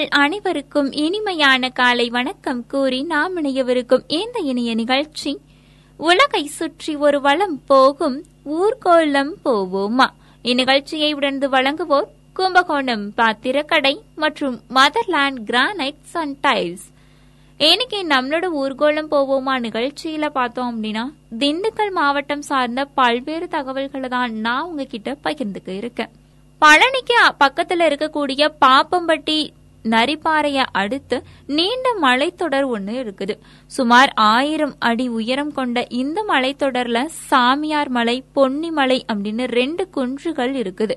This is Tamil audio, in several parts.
உங்கள் அனைவருக்கும் இனிமையான காலை வணக்கம் கூறி நாம் இணையவிருக்கும் இந்த இணைய நிகழ்ச்சி உலகை சுற்றி ஒரு வளம் போகும் ஊர்கோலம் போவோமா? இந்நிகழ்ச்சியை உடந்து வழங்குவோர் கும்பகோணம் பாத்திரக்கடை மற்றும் மதர்லாண்ட் கிரானைட்ஸ் அண்ட் டைல்ஸ். இன்னைக்கு நம்மளோட ஊர்கோலம் போவோமா நிகழ்ச்சியில பார்த்தோம் அப்படின்னா திண்டுக்கல் மாவட்டம் சார்ந்த பல்வேறு தகவல்களை தான் நான் உங்ககிட்ட பகிர்ந்துக்க இருக்கேன். பழனிக்கு பக்கத்துல இருக்கக்கூடிய பாப்பம்பட்டி நரிப்பாறைய அடுத்து நீண்ட மலைத்தொடர் ஒண்ணு இருக்குது. சுமார் ஆயிரம் அடி உயரம் கொண்ட இந்த மலைத்தொடர்ல சாமியார் மலை பொன்னிமலை அப்படின்னு ரெண்டு குன்றுகள் இருக்குது.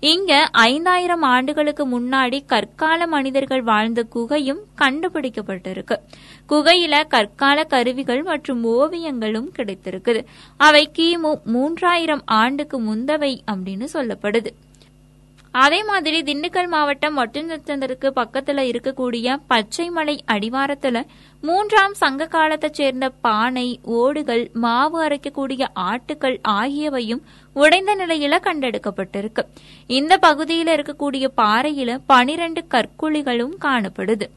இங்க ஐந்தாயிரம் ஆண்டுகளுக்கு முன்னாடி கற்கால மனிதர்கள் வாழ்ந்த குகையும் கண்டுபிடிக்கப்பட்டிருக்கு. குகையில கற்கால கருவிகள் மற்றும் ஓவியங்களும் கிடைத்திருக்குது. அவை கிமு மூன்றாயிரம் ஆண்டுக்கு முந்தவை அப்படின்னு சொல்லப்படுது. அதே மாதிரி திண்டுக்கல் மாவட்டம் ஒட்டஞ்சத்திற்கு பக்கத்துல இருக்கக்கூடிய பச்சைமலை அடிவாரத்துல மூன்றாம் சங்க காலத்தைச் சேர்ந்த பானை ஓடுகள் மாவு அரைக்கக்கூடிய ஆட்டுகள் ஆகியவையும் உடைந்த நிலையில கண்டெடுக்கப்பட்டிருக்கு. இந்த பகுதியில இருக்கக்கூடிய பாறையில பனிரெண்டு கற்குழிகளும் காணப்படுது.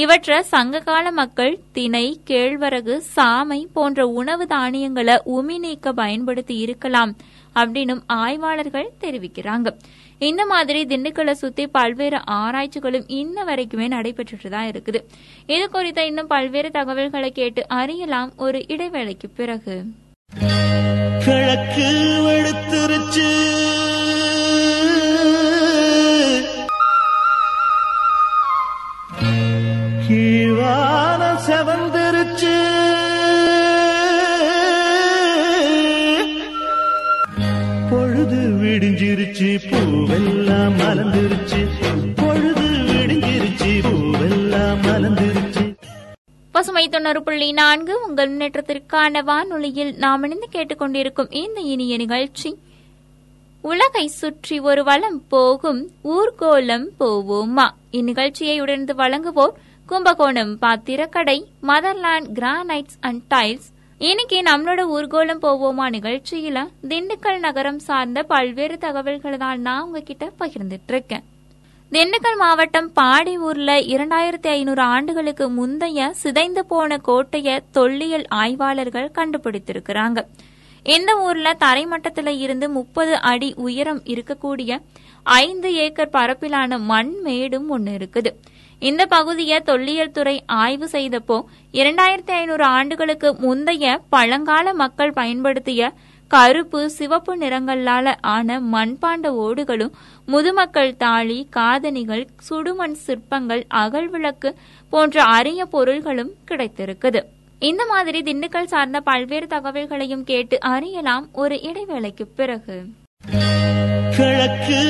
இவற்றை சங்ககால மக்கள் திணை கேழ்வரகு சாமை போன்ற உணவு தானியங்களை உமி நீக்க பயன்படுத்தி இருக்கலாம் அப்படின்னும் ஆய்வாளர்கள் தெரிவிக்கிறாங்க. இந்த மாதிரி திண்டுக்கலை சுத்தி பல்வேறு ஆராய்ச்சிகளும் இன்ன வரைக்குமே நடைபெற்றுட்டு தான் இருக்குது. இது குறித்த இன்னும் பல்வேறு தகவல்களை கேட்டு அறியலாம் ஒரு இடைவேளைக்கு பிறகு. கிழக்கு பசுமை தொண்ணூறு புள்ளி நான்கு. உங்கள் முன்னேற்றத்திற்கான வானொலியில் நாம் இணைந்து கேட்டுக்கொண்டிருக்கும் இந்த இனிய நிகழ்ச்சி. உலகை சுற்றி ஒரு வளம் போகும் ஊர்கோலம் போவோமா? இந்நிகழ்ச்சியை உடனே வழங்குவோர் கும்பகோணம் பாத்திரக்கடை மதர்லாண்ட் கிரானைட்ஸ் அண்ட் டைல்ஸ். இன்னைக்கு நம்மளோட ஊர்கோலம் போவோமா நிகழ்ச்சியில திண்டுக்கல் நகரம் சார்ந்த பல்வேறு தகவல்களை தான் நான் உங்ககிட்ட பகிர்ந்துட்டு இருக்கேன். திண்டுக்கல் மாவட்டம் பாடி ஊர்ல இரண்டாயிரத்தி ஐநூறு ஆண்டுகளுக்கு முந்தைய சிதைந்து போன கோட்டைய தொல்லியல் ஆய்வாளர்கள் கண்டுபிடித்திருக்கிறாங்க. இந்த ஊர்ல தரைமட்டத்துல இருந்து முப்பது அடி உயரம் இருக்கக்கூடிய ஐந்து ஏக்கர் பரப்பிலான மண் மேடும் ஒன்று இருக்குது. இந்த பகுதியை தொல்லியல் துறை ஆய்வு செய்தப்போ இரண்டாயிரத்தி ஐநூறு ஆண்டுகளுக்கு முந்தைய பழங்கால மக்கள் பயன்படுத்திய கருப்பு சிவப்பு நிறங்களால ஆன மண்பாண்ட ஓடுகளும் முதுமக்கள் தாளி காதணிகள் சுடுமண் சிற்பங்கள் அகழ்விளக்கு போன்ற அரிய பொருள்களும் கிடைத்திருக்குது. இந்த மாதிரி திண்டுக்கல் சார்ந்த பல்வேறு தகவல்களையும் கேட்டு அறியலாம் ஒரு இடைவேளைக்கு பிறகு. கிழக்கு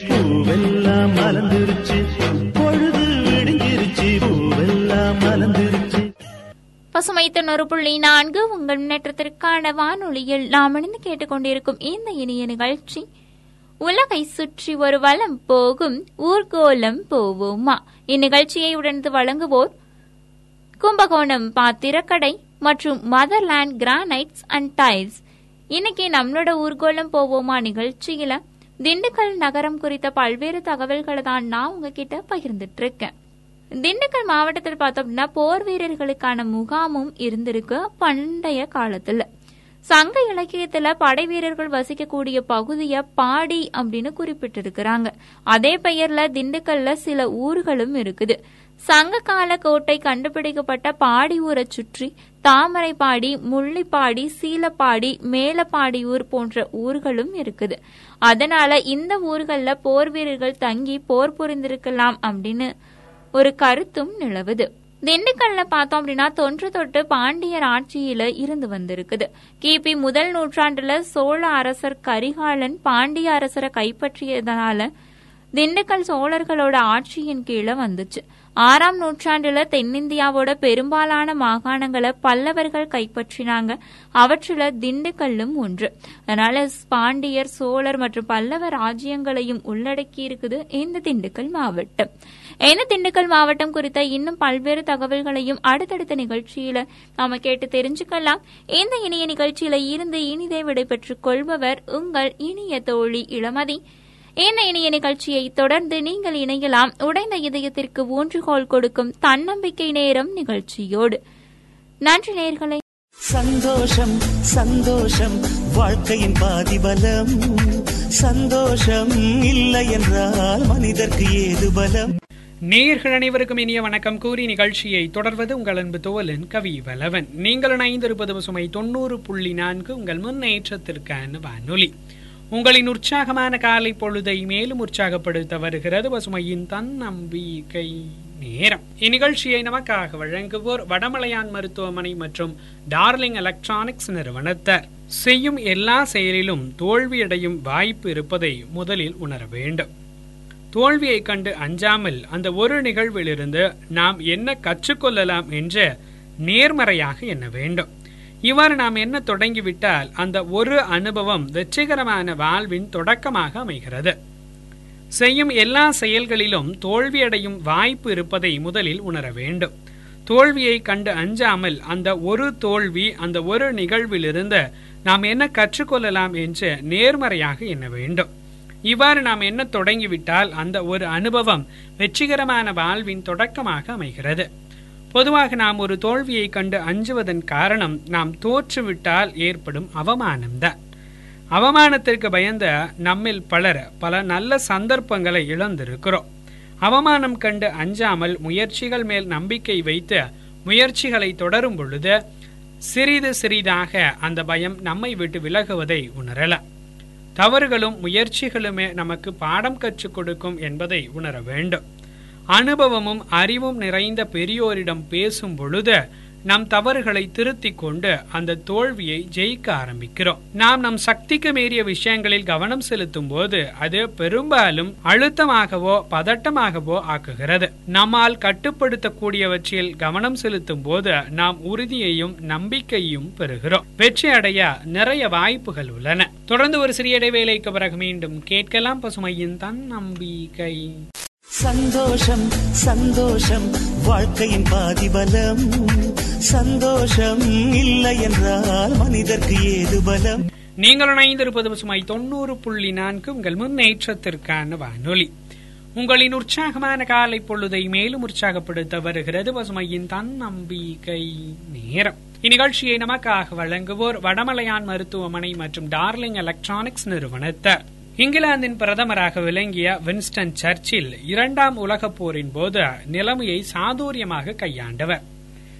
பூவெல்லாம் மலர்ந்துருச்சு. பொழுது விடிஞ்சிருச்சு பூவெல்லாம் மலர்ந்துருச்சு. பசுமை தொண்ணூறு புள்ளி நான்கு உங்கள் முன்னேற்றத்திற்கான வானொலியில் நாம் இணைந்து கேட்டுக்கொண்டிருக்கும் இந்த இனிய நிகழ்ச்சி. உலகை சுற்றி ஒரு வளம் போகும் ஊர்கோலம் போவோமா? இந்நிகழ்ச்சியை உடனே வழங்குவோர் கும்பகோணம் பாத்திரக்கடை மற்றும் மதர்லேண்ட் கிரானைட்ஸ் அண்ட் டைல்ஸ். இன்னைக்கு நம்மளோட ஊர்கோலம் போவோமா நிகழ்ச்சியில? திண்டுக்கல் நகரம் குறித்த பல்வேறு தகவல்களை தான் நான் உங்ககிட்ட பகிர்ந்துட்டு இருக்கேன் திண்டுக்கல் மாவட்டத்தில் பார்த்தோம்னா போர் வீரர்களுக்கான முகாமும் இருந்திருக்கு பண்டைய காலத்துல. சங்க இலக்கியத்துல படை வீரர்கள் வசிக்கக்கூடிய பகுதிய பாடி அப்படின்னு குறிப்பிட்டிருக்கிறாங்க. அதே பெயர்ல திண்டுக்கல்ல சில ஊர்களும் இருக்குது. சங்க கால கோட்டை கண்டுபிடிக்கப்பட்ட பாடி ஊரை சுற்றி தாமரைப்பாடி முள்ளிப்பாடி சீலப்பாடி மேலப்பாடியூர் போன்ற ஊர்களும் இருக்குது. அதனால இந்த ஊர்களில் போர் வீரர்கள் தங்கி போர் புரிந்திருக்கலாம் அப்படின்னு ஒரு கருத்தும் நிலவுது. திண்டுக்கல்ல பார்த்தோம் அப்படின்னா தொன்று தொட்டு பாண்டியர் ஆட்சியில இருந்து வந்திருக்குது. கிபி முதல் நூற்றாண்டுல சோழ அரசர் கரிகாலன் பாண்டிய அரசரை கைப்பற்றியதனால திண்டுக்கல் சோழர்களோட ஆட்சியின் கீழே வந்துச்சு. ஆறாம் நூற்றாண்டுல தென்னிந்தியாவோட பெரும்பாலான மாகாணங்களை பல்லவர்கள் கைப்பற்றினாங்க. அவற்றுல திண்டுக்கல்லும் ஒன்று. அதனால பாண்டியர் சோழர் மற்றும் பல்லவ ராஜ்யங்களையும் உள்ளடக்கி இருக்குது இந்த திண்டுக்கல் மாவட்டம். இந்த திண்டுக்கல் மாவட்டம் குறித்த இன்னும் பல்வேறு தகவல்களையும் அடுத்தடுத்த நிகழ்ச்சியில நாம கேட்டு தெரிஞ்சுக்கலாம். இந்த இனிய நிகழ்ச்சியில இருந்து இனிதே விடைபெற்றுக் கொள்பவர் உங்கள் இனிய தோழி இளமதி. இந்த இனிய நிகழ்ச்சியை தொடர்ந்து நீங்கள் இணையலாம்? உடைந்த இதயத்திற்கு ஊன்றுகோல் கொடுக்கும் தன்னம்பிக்கை நேரம் நிகழ்ச்சியோடு. நன்றி நேர்களை. சந்தோஷம் சந்தோஷம் வாழ்க்கையின் பாதிபலம். சந்தோஷம் இல்லை என்றால் மனிதர்க்கு ஏது பலம்? நேயர்கள் அனைவருக்கும் இனிய வணக்கம். கூறி நிகழ்ச்சியை தொடர்வது உங்கள் அன்பு தோழன் கவி வலவன் நீங்கள் இணைந்திருப்பது பசுமை தொண்ணூறு புள்ளி நான்கு உங்கள் முன்னேற்றத்திற்கான வானொலி. உங்களின் உற்சாகமான காலை பொழுதை மேலும் உற்சாகப்படுத்த வருகிறது. பசுமையின் தன்னம்பிக்கை நேரம். இந்நிகழ்ச்சியை நமக்காக வழங்குவோர் வடமலையான் மருத்துவமனை மற்றும் டார்லிங் எலக்ட்ரானிக்ஸ் நிறுவனத்தார். செய்யும் எல்லா செயலிலும் தோல்வியடையும் வாய்ப்பு இருப்பதை முதலில் உணர வேண்டும். தோல்வியை கண்டு அஞ்சாமல் அந்த ஒரு நிகழ்விலிருந்து நாம் என்ன கற்றுக்கொள்ளலாம் என்ற நேர்மறையாக எண்ண வேண்டும். இவ்வாறு நாம் என்ன தொடங்கிவிட்டால் அந்த ஒரு அனுபவம் வெற்றிகரமான வாழ்வின் தொடக்கமாக அமைகிறது. செய்யும் எல்லா செயல்களிலும் தோல்வியடையும் வாய்ப்பு இருப்பதை முதலில் உணர வேண்டும். தோல்வியை கண்டு அஞ்சாமல் அந்த ஒரு தோல்வி அந்த ஒரு நிகழ்விலிருந்து நாம் என்ன கற்றுக்கொள்ளலாம் என்று நேர்மறையாக எண்ண வேண்டும். இவ்வாறு நாம் என்ன தொடங்கிவிட்டால் அந்த ஒரு அனுபவம் வெற்றிகரமான வாழ்வின் தொடக்கமாக அமைகிறது. பொதுவாக நாம் ஒரு தோல்வியை கண்டு அஞ்சுவதன் காரணம் நாம் தோற்றுவிட்டால் ஏற்படும் அவமானம்தான். அவமானத்திற்கு பயந்த நம்மில் பலர் பல நல்ல சந்தர்ப்பங்களை இழந்திருக்கிறோம். அவமானம் கண்டு அஞ்சாமல் முயற்சிகள் மேல் நம்பிக்கை வைத்து முயற்சிகளை தொடரும் பொழுது சிறிது சிறிதாக அந்த பயம் நம்மை விட்டு விலகுவதை உணரலாம். தவறுகளும் முயற்சிகளுமே நமக்கு பாடம் கற்றுக் கொடுக்கும் என்பதை உணர வேண்டும். அனுபவமும் அறிவும் நிறைந்த பெரியோரிடம் பேசும் பொழுது நம் தவறுகளை திருத்திக் கொண்டு அந்த தோல்வியை ஜெயிக்க ஆரம்பிக்கிறோம். நாம் நம் சக்திக்கு மீறிய விஷயங்களில் கவனம் செலுத்தும் போது அது பெரும்பாலும் அழுத்தமாகவோ பதட்டமாகவோ ஆக்குகிறது. நம்மால் கட்டுப்படுத்தக்கூடியவற்றில் கவனம் செலுத்தும் போது நாம் உறுதியையும் நம்பிக்கையும் பெறுகிறோம். வெற்றி அடைய நிறைய வாய்ப்புகள் உள்ளன. தொடர்ந்து ஒரு சிறிய இடைவேளைக்கு பிறகு மீண்டும் கேட்கலாம் பசுமையின் தன் நம்பிக்கை சந்தோஷம் சந்தோஷம் வாழ்க்கையின் பாதிபலம். சந்தோஷம் இல்லை என்றால் மனிதர்க்கு ஏது பலம்? நீங்கள் இணைந்திருப்பது பசுமாய் தொண்ணூறு புள்ளி நான்கு உங்கள் முன்னேற்றத்திற்கான வானொலி. உங்களின் உற்சாகமான காலை பொழுதை மேலும் உற்சாகப்படுத்த வருகிறது பசுமையின் தன்னம்பிக்கை நேரம். இந்நிகழ்ச்சியை நமக்காக வழங்குவோர் வடமலையான் மருத்துவமனை மற்றும் டார்லிங் எலக்ட்ரானிக்ஸ் நிறுவனத்தார். இங்கிலாந்தின் பிரதமராக விளங்கிய வின்ஸ்டன் சர்ச்சில் இரண்டாம் உலகப் போரின் போது நிலைமையை சாதுரியமாக கையாண்டவர்.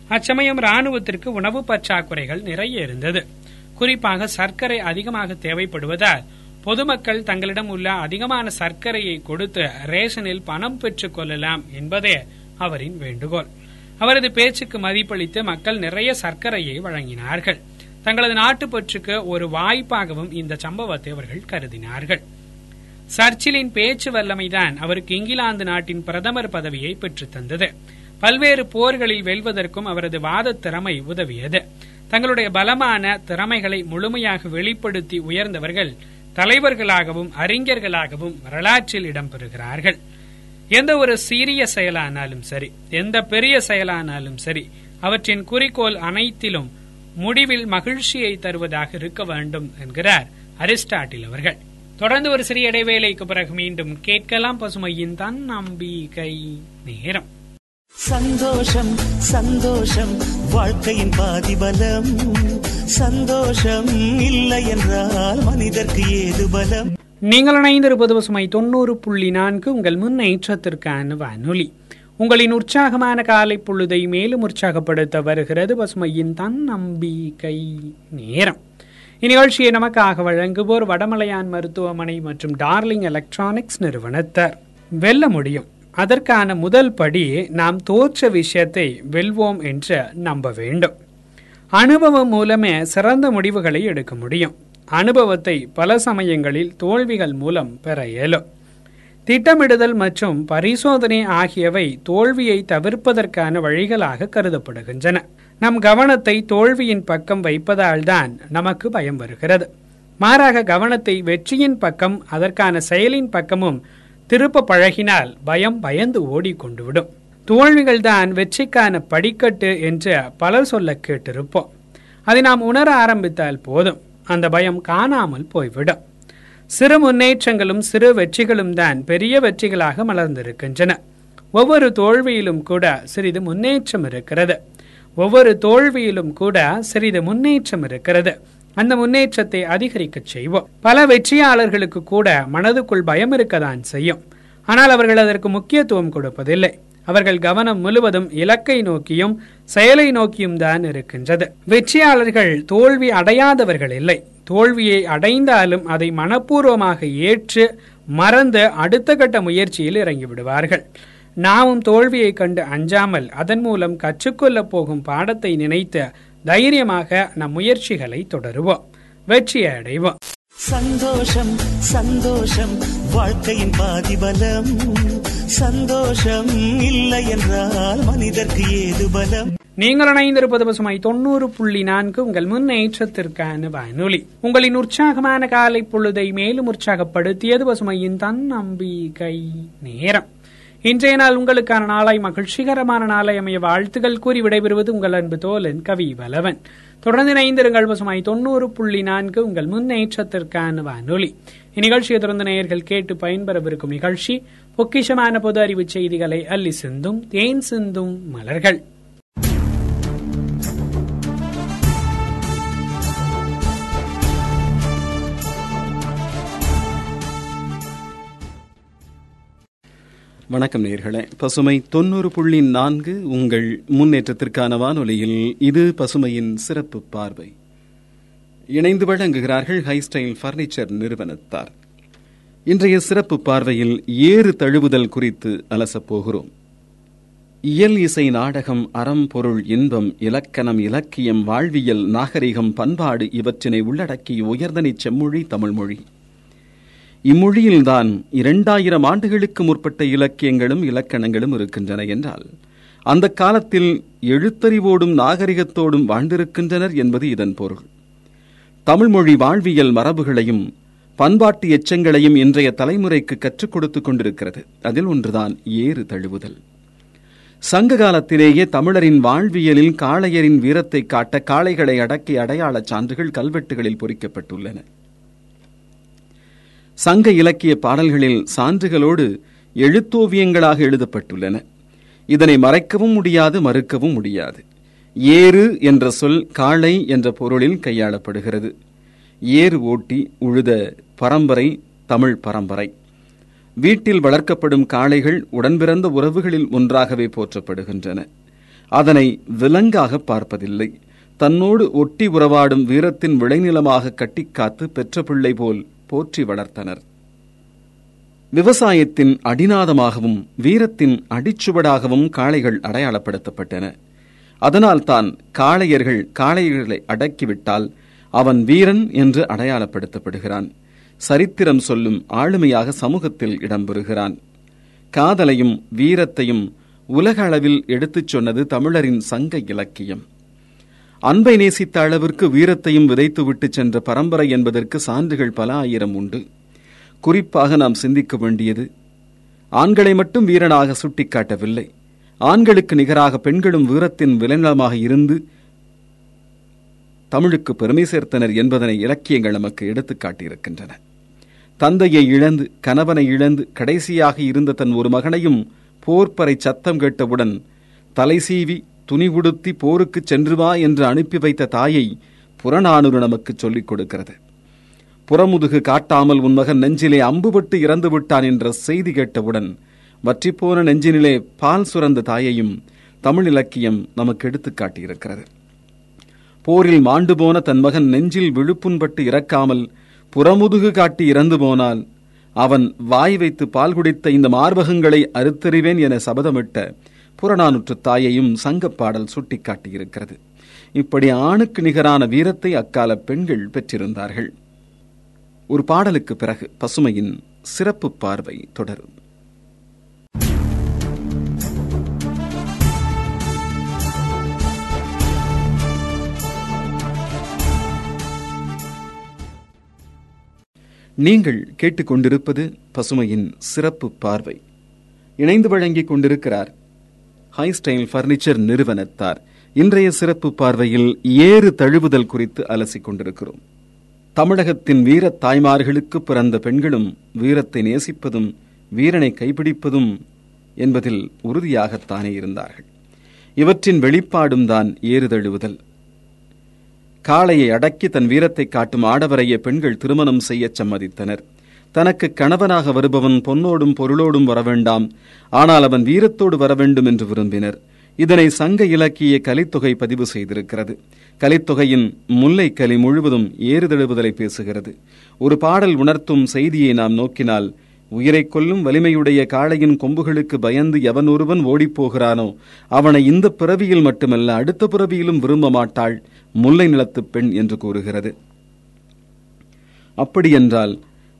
அச்சமயம் ராணுவத்திற்கு உணவு பற்றாக்குறைகள் நிறைய இருந்தது. குறிப்பாக சர்க்கரை அதிகமாக தேவைப்படுவதால் பொதுமக்கள் தங்களிடம் உள்ள அதிகமான சர்க்கரையை கொடுத்து ரேஷனில் பணம் பெற்றுக் கொள்ளலாம் என்பதே அவரின் வேண்டுகோள். அவரது பேச்சுக்கு மதிப்பளித்து மக்கள் நிறைய சர்க்கரையை வழங்கினார்கள். தங்களது நாட்டுப்பற்றுக்கு ஒரு வாய்ப்பாகவும் இந்த சம்பவத்தை அவர்கள் கருதினார்கள். சர்ச்சிலின் பேச்சு வல்லமைதான் அவருக்கு இங்கிலாந்து நாட்டின் பிரதமர் பதவியை பெற்றுத்தந்தது பல்வேறு போர்களில் வெல்வதற்கும் அவரது வாத திறமை உதவியது. தங்களுடைய பலமான திறமைகளை முழுமையாக வெளிப்படுத்தி உயர்ந்தவர்கள் தலைவர்களாகவும் அறிஞர்களாகவும் வரலாற்றில் இடம்பெறுகிறார்கள். எந்த ஒரு சீரிய செயலானாலும் சரி எந்த பெரிய செயலானாலும் சரி அவற்றின் குறிக்கோள் அனைத்திலும் முடிவில் மகிழ்ச்சியை தருவதாக இருக்க வேண்டும் என்கிறார் அரிஸ்டாட்டில் அவர்கள். தொடர்ந்து ஒரு சிறிய இடைவேளைக்கு பிறகு மீண்டும் கேட்கலாம் பசுமையின் தன் நம்பிக்கை நேரம். சந்தோஷம் சந்தோஷம் வாழ்க்கையின் பாதிபலம். சந்தோஷம் இல்லை என்றால் மனிதர்க்கு ஏது பலம்? நீங்கள் இணைந்திருப்பது பசுமை தொண்ணூறு புள்ளி நான்கு உங்கள் முன்னேற்றத்திற்கான வானொலி. உங்களின் உற்சாகமான காலை பொழுதை மேலும் உற்சாகப்படுத்த வருகிறது பசுமையின் தன் நம்பிக்கை நேரம். இந்நிகழ்ச்சியை நமக்காக வழங்குவோர் வடமலையான் மருத்துவமனை மற்றும் டார்லிங் எலக்ட்ரானிக்ஸ் நிறுவனத்தார். வெல்ல முடியும். அதற்கான முதல் படி நாம் தோற்ற விஷயத்தை வெல்வோம் என்று நம்ப வேண்டும். அனுபவம் மூலமே சிறந்த முடிவுகளை எடுக்க முடியும். அனுபவத்தை பல சமயங்களில் தோல்விகள் மூலம் பெற இயலும். திட்டமிடுதல் மற்றும் பரிசோதனை ஆகியவை தோல்வியை தவிர்ப்பதற்கான வழிகளாக கருதப்படுகின்றன. நம் கவனத்தை தோல்வியின் பக்கம் வைப்பதால்தான் நமக்கு பயம் வருகிறது. மாறாக கவனத்தை வெற்றியின் பக்கம் அதற்கான செயலின் பக்கமும் திருப்ப பழகினால் பயம் பயந்து ஓடிக்கொண்டுவிடும். தோல்விகள்தான் வெற்றிக்கான படிக்கட்டு என்று பலர் சொல்ல கேட்டிருப்போம். அதை நாம் உணர ஆரம்பித்தால் போதும். அந்த பயம் காணாமல் போய்விடும். சிறு முன்னேற்றங்களும் சிறு வெற்றிகளும் தான் பெரிய வெற்றிகளாக மலர்ந்திருக்கின்றன. ஒவ்வொரு தோல்வியிலும் கூட சிறிது முன்னேற்றம் இருக்கிறது. ஒவ்வொரு தோல்வியிலும் கூட சிறிது முன்னேற்றம் இருக்கிறது. அந்த முன்னேற்றத்தை அதிகரிக்க செய்வோம். பல வெற்றியாளர்களுக்கு கூட மனதுக்குள் பயம் இருக்கதான் செய்யும். ஆனால் அவர்கள் அதற்கு முக்கியத்துவம் கொடுப்பதில்லை. அவர்கள் கவனம் முழுவதும் இலக்கை நோக்கியும் செயலை நோக்கியும் தான் இருக்கின்றது. வெற்றியாளர்கள் தோல்வி அடையாதவர்கள் இல்லை. தோல்வியை அடைந்தாலும் அதை மனப்பூர்வமாக ஏற்று மறந்து அடுத்த கட்ட முயற்சியில் இறங்கி விடுவார்கள். நாமும் தோல்வியை கண்டு அஞ்சாமல் அதன் மூலம் கற்றுக்கொள்ளப் போகும் பாடத்தை நினைத்து தைரியமாக நம் முயற்சிகளை தொடருவோம். வெற்றியை அடைவோம் சந்தோஷம் சந்தோஷம் வாழ்க்கையின் பாதிபலம். சந்தோஷம் இல்லை என்றால் மனிதர்க்கு ஏது பலம்? நீங்கள் இணைந்திருப்பது பசுமை தொண்ணூறு புள்ளி நான்கு. உங்கள் முன்னேற்றத்திற்கான வானொலி. உங்களின் உற்சாகமான காலை பொழுதை மேலும் உற்சாகப்படுத்தியது பசுமையின் தன்னம்பிக்கை நேரம். இன்றைய நாள் உங்களுக்கான நாளை மகிழ்ச்சிகரமான நாளை அமைய வாழ்த்துகள் கூறி விடைபெறுவது உங்கள் அன்பு தோலன் கவி வலவன். தொடர்ந்து இணைந்திருங்கள் பசுமாய் தொண்ணூறு புள்ளி நான்கு உங்கள் முன்னேற்றத்திற்கான வானொலி. இந்நிகழ்ச்சியை தொடர்ந்து நேயர்கள் கேட்டு பயன்பெறவிருக்கும் நிகழ்ச்சி பொக்கிஷமான பொது அறிவு செய்திகளை அள்ளி சிந்தும் தேன் சிந்தும் மலர்கள். வணக்கம் நேர்களே. பசுமை தொண்ணூறு புள்ளி நான்கு உங்கள் முன்னேற்றத்திற்கான வானொலியில் இது பசுமையின் சிறப்பு பார்வை. இணைந்து வழங்குகிறார்கள் ஹைஸ்டைல் பர்னிச்சர் நிறுவனத்தார். இன்றைய சிறப்பு பார்வையில் ஏறு தழுவுதல் குறித்து அலசப் போகிறோம். இயல் இசை நாடகம் அறம் பொருள் இன்பம் இலக்கணம் இலக்கியம் வாழ்வியல் நாகரிகம் பண்பாடு இவற்றினை உள்ளடக்கிய உயர்தனிச் செம்மொழி தமிழ்மொழி. இம்மொழியில்தான் இரண்டாயிரம் ஆண்டுகளுக்கு முற்பட்ட இலக்கியங்களும் இலக்கணங்களும் இருக்கின்றன என்றால் அந்த காலத்தில் எழுத்தறிவோடும் நாகரிகத்தோடும் வாழ்ந்திருக்கின்றனர் என்பது இதன் பொருள். தமிழ்மொழி வாழ்வியல் மரபுகளையும் பண்பாட்டு எச்சங்களையும் இன்றைய தலைமுறைக்கு கற்றுக் கொடுத்துக் கொண்டிருக்கிறது. அதில் ஒன்றுதான் ஏறு தழுவுதல். சங்க காலத்திலேயே தமிழரின் வாழ்வியலில் காளையரின் வீரத்தை காட்ட காளைகளை அடக்கி அடையாளச் சான்றுகள் கல்வெட்டுகளில் பொறிக்கப்பட்டுள்ளன. சங்க இலக்கிய பாடல்களில் சான்றுகளோடு எழுத்தோவியங்களாக எழுதப்பட்டுள்ளன. இதனை மறைக்கவும் முடியாது மறுக்கவும் முடியாது. ஏறு என்ற சொல் காளை என்ற பொருளில் கையாளப்படுகிறது. ஏறு ஓட்டி உழுத பரம்பரை தமிழ் பரம்பரை. வீட்டில் வளர்க்கப்படும் காளைகள் உடன்பிறந்த உறவுகளில் ஒன்றாகவே போற்றப்படுகின்றன. அதனை விலங்காக பார்ப்பதில்லை. தன்னோடு ஒட்டி உறவாடும் வீரத்தின் விளைநிலமாக கட்டிக்காத்து பெற்ற பிள்ளை போல் போற்றி வளர்த்தனர். விவசாயத்தின் அடிநாதமாகவும் வீரத்தின் அடிச்சுவடாகவும் காளைகள் அடையாளப்படுத்தப்பட்டன. அதனால் தான் காளையர்கள் காளையர்களை அடக்கிவிட்டால் அவன் வீரன் என்று அடையாளப்படுத்தப்படுகிறான். சரித்திரம் சொல்லும் ஆளுமையாக சமூகத்தில் இடம்பெறுகிறான். காதலையும் வீரத்தையும் உலக அளவில் எடுத்துச் சொன்னது தமிழரின் சங்க இலக்கியம். அன்பை நேசித்த அளவிற்கு வீரத்தையும் விதைத்துவிட்டு சென்ற பரம்பரை என்பதற்கு சான்றுகள் பல ஆயிரம் உண்டு. குறிப்பாக நாம் சிந்திக்க வேண்டியது ஆண்களை மட்டும் வீரனாக சுட்டிக்காட்டவில்லை. ஆண்களுக்கு நிகராக பெண்களும் வீரத்தின் விளைநிலமாக இருந்து தமிழுக்கு பெருமை சேர்த்தனர் என்பதனை இலக்கியங்கள் நமக்கு எடுத்துக்காட்டியிருக்கின்றன தந்தையை இழந்து கணவனை இழந்து கடைசியாக இருந்த தன் ஒரு மகனையும் போர்ப்பறை சத்தம் கேட்டவுடன் தலை சீவி துணி உடுத்தி போருக்கு சென்று வா என்று அனுப்பி வைத்த தாயை புறநானூறு நமக்கு சொல்லிக் கொடுக்கிறது. புறமுதுகு காட்டாமல் உன் மகன் நெஞ்சிலே அம்புபட்டு இறந்து விட்டான் என்ற செய்தி கேட்டவுடன் வற்றிப்போன நெஞ்சினிலே பால் சுரந்த தாயையும் தமிழ் இலக்கியம் நமக்கு எடுத்துக் காட்டியிருக்கிறது. போரில் மாண்டு போன தன் மகன் நெஞ்சில் விழுப்புண்பட்டு இறக்காமல் புறமுதுகு காட்டி இறந்து போனால் அவன் வாய் வைத்து பால் குடித்த இந்த மார்பகங்களை அறுத்தறிவேன் என சபதமிட்ட புறநானூற்று தாயையும் சங்கப்பாடல் சுட்டிக்காட்டியிருக்கிறது. இப்படி ஆணுக்கு நிகரான வீரத்தை அக்கால பெண்கள் பெற்றிருந்தார்கள். ஒரு பாடலுக்கு பிறகு பசுமையின் சிறப்பு பார்வை தொடரும். நீங்கள் கேட்டுக்கொண்டிருப்பது பசுமையின் சிறப்பு பார்வை. இணைந்து வழங்கிக் கொண்டிருக்கிறார் ஹை ஸ்டைல் பர்னிச்சர் நிறுவனத்தார். இன்றைய சிறப்பு பார்வையில் ஏறு தழுவுதல் குறித்து அலசிக் கொண்டிருக்கிறோம். தமிழகத்தின் வீர தாய்மார்களுக்கு பிறந்த பெண்களும் வீரத்தை நேசிப்பதும் வீரனை கைப்பிடிப்பதும் என்பதில் உறுதியாகத்தானே இருந்தார்கள். இவற்றின் வெளிப்பாடும் தான் ஏறு தழுவுதல். காளையை அடக்கி தன் வீரத்தை காட்டும் ஆடவரைய பெண்கள் திருமணம் செய்யச் சம்மதித்தனர். தனக்கு கணவனாக வருபவன் பொன்னோடும் பொருளோடும் வரவேண்டாம். ஆனால் அவன் வீரத்தோடு வரவேண்டும் என்று விரும்பினர். இதனை சங்க இலக்கிய கலித்தொகை பதிவு செய்திருக்கிறது. கலித்தொகையின் முல்லை கலி முழுவதும் ஏறுதழுவுதலை பேசுகிறது. ஒரு பாடல் உணர்த்தும் செய்தியை நாம் நோக்கினால் உயிரை கொல்லும் வலிமையுடைய காளையின் கொம்புகளுக்கு பயந்து எவன் ஒருவன் ஓடிப்போகிறானோ அவனை இந்த பிறவியில் மட்டுமல்ல அடுத்த பிறவியிலும் விரும்ப மாட்டாள் முல்லை நிலத்துப் பெண் என்று கூறுகிறது. அப்படியென்றால்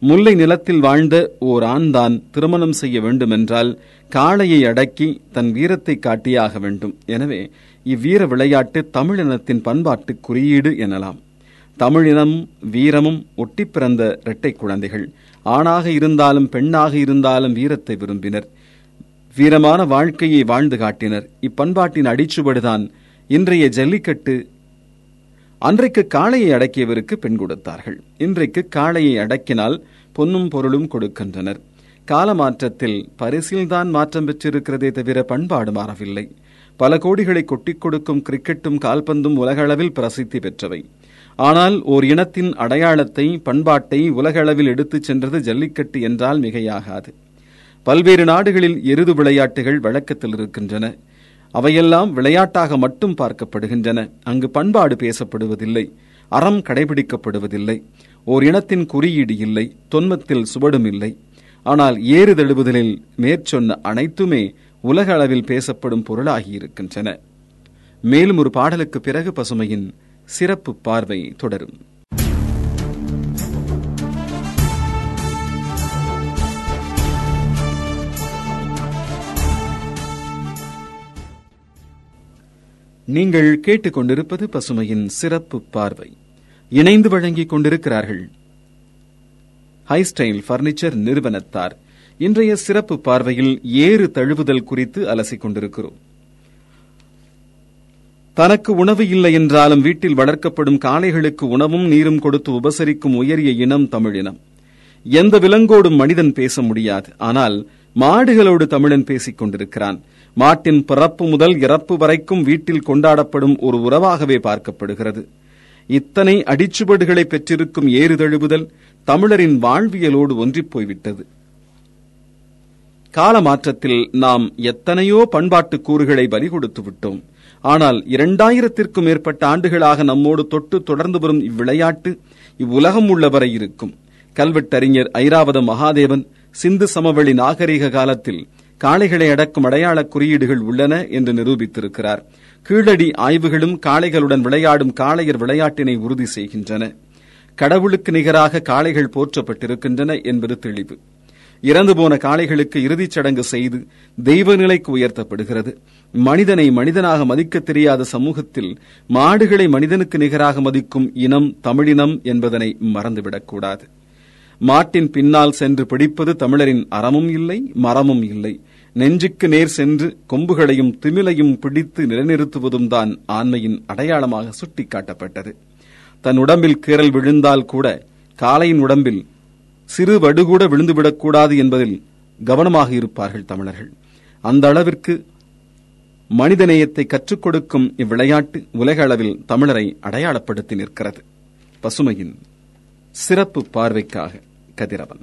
முல்லை நிலத்தில் வாழ்ந்த ஓர் ஆண்தான் திருமணம் செய்ய வேண்டுமென்றால் காளையை அடக்கி தன் வீரத்தை காட்டியாக வேண்டும். எனவே இவ்வீர விளையாட்டு தமிழினத்தின் பண்பாட்டு குறியீடு எனலாம். தமிழினமும் வீரமும் ஒட்டி பிறந்த இரட்டை குழந்தைகள். ஆணாக இருந்தாலும் பெண்ணாக இருந்தாலும் வீரத்தை விரும்பினர். வீரமான வாழ்க்கையை வாழ்ந்து காட்டினர். இப்பண்பாட்டின் அடிச்சுவடுதான் இன்றைய ஜல்லிக்கட்டு அன்றைக்கு காளையை அடக்கியவருக்கு பெண் கொடுத்தார்கள். இன்றைக்கு காளையை அடக்கினால் பொன்னும் பொருளும் கொடுக்கின்றனர். காலமாற்றத்தில் பரிசில்தான் மாற்றம் பெற்றிருக்கிறதே தவிர பண்பாடு மாறவில்லை. பல கோடிகளை கொட்டிக் கொடுக்கும் கிரிக்கெட்டும் கால்பந்தும் உலகளவில் பிரசித்தி பெற்றவை. ஆனால் ஓர் இனத்தின் அடையாளத்தை பண்பாட்டை உலகளவில் எடுத்துச் சென்றது ஜல்லிக்கட்டு என்றால் மிகையாகாது. பல்வேறு நாடுகளில் எருது விளையாட்டுகள் வழக்கத்தில் இருக்கின்றன. அவையெல்லாம் விளையாட்டாக மட்டும் பார்க்கப்படுகின்றன. அங்கு பண்பாடு பேசப்படுவதில்லை. அறம் கடைபிடிக்கப்படுவதில்லை. ஓர் இனத்தின் குறியீடு இல்லை தொன்மத்தில் சுவடும் இல்லை. ஆனால் ஏறுதழுவுதலில் மேற்சொன்ன அனைத்துமே உலக அளவில் பேசப்படும் பொருளாகியிருக்கின்றன மேலும் ஒரு பாடலுக்கு பிறகு பசுமையின் சிறப்பு பார்வை தொடரும். நீங்கள் கேட்டுக்கொண்டிருப்பது பசுமையின் சிறப்பு பார்வை. இணைந்து வழங்கிக் கொண்டிருக்கிறார்கள். ஹைஸ்டைல் பர்னிச்சர் நிறுவனத்தார் இன்றைய சிறப்பு பார்வையில் ஏறு தழுவுதல் குறித்து அலசிக் கொண்டிருக்கிறோம். தனக்கு உணவு இல்லை என்றாலும் வீட்டில் வளர்க்கப்படும் காளைகளுக்கு உணவும் நீரும் கொடுத்து உபசரிக்கும் உயரிய இனம் தமிழினம். எந்த விலங்கோடும் மனிதன் பேச முடியாது. ஆனால் மாடுகளோடு தமிழன் பேசிக் கொண்டிருக்கிறான். மாட்டின் பிறப்பு முதல் இறப்பு வரைக்கும் வீட்டில் கொண்டாடப்படும் ஒரு உறவாகவே பார்க்கப்படுகிறது. இத்தனை அடிச்சுவடுகளை பெற்றிருக்கும் ஏறுதழுவுதல் தமிழரின் வாழ்வியலோடு ஒன்றிப்போய்விட்டது. கால மாற்றத்தில் நாம் எத்தனையோ பண்பாட்டு கூறுகளை பலி கொடுத்து விட்டோம். ஆனால் இரண்டாயிரத்திற்கும் மேற்பட்ட ஆண்டுகளாக நம்மோடு தொட்டு தொடர்ந்து வரும் இவ்விளையாட்டு இவ்வுலகம் உள்ளவரை இருக்கும். கல்வெட்டறிஞர் ஐராவத மகாதேவன் சிந்து சமவெளி நாகரிக காலத்தில் காளைகளை அடக்கும் அடையாள குறியீடுகள் உள்ளன என்று நிரூபித்திருக்கிறார். கீழடி ஆய்வுகளும் காளைகளுடன் விளையாடும் காளையர் விளையாட்டினை உறுதி செய்கின்றன. கடவுளுக்கு நிகராக காளைகள் போற்றப்பட்டிருக்கின்றன என்பது தெளிவு. இறந்து போன காளைகளுக்கு இறுதிச் சடங்கு செய்து தெய்வ நிலைக்கு உயர்த்தப்படுகிறது. மனிதனை மனிதனாக மதிக்க தெரியாத சமூகத்தில் மாடுகளை மனிதனுக்கு நிகராக மதிக்கும் இனம் தமிழினம் என்பதனை மறந்துவிடக்கூடாது மாட்டின் பின்னால் சென்று பிடிப்பது தமிழரின் அறமும் இல்லை மரமும் இல்லை. நெஞ்சுக்கு நேர் சென்று கொம்புகளையும் திமிலையும் பிடித்து நிலைநிறுத்துவதும் தான் ஆண்மையின் அடையாளமாக சுட்டிக்காட்டப்பட்டது. தன் உடம்பில் கீறல் விழுந்தால் கூட காளையின் உடம்பில் சிறு வடுகூட விழுந்துவிடக்கூடாது என்பதில் கவனமாக இருப்பார்கள் தமிழர்கள். அந்த அளவிற்கு மனிதநேயத்தை கற்றுக் கொடுக்கும் இவ்விளையாட்டு உலக அளவில் தமிழரை அடையாளப்படுத்தி நிற்கிறது. பசுமையின் சிறப்பு பார்வைக்காக கதிரவன்.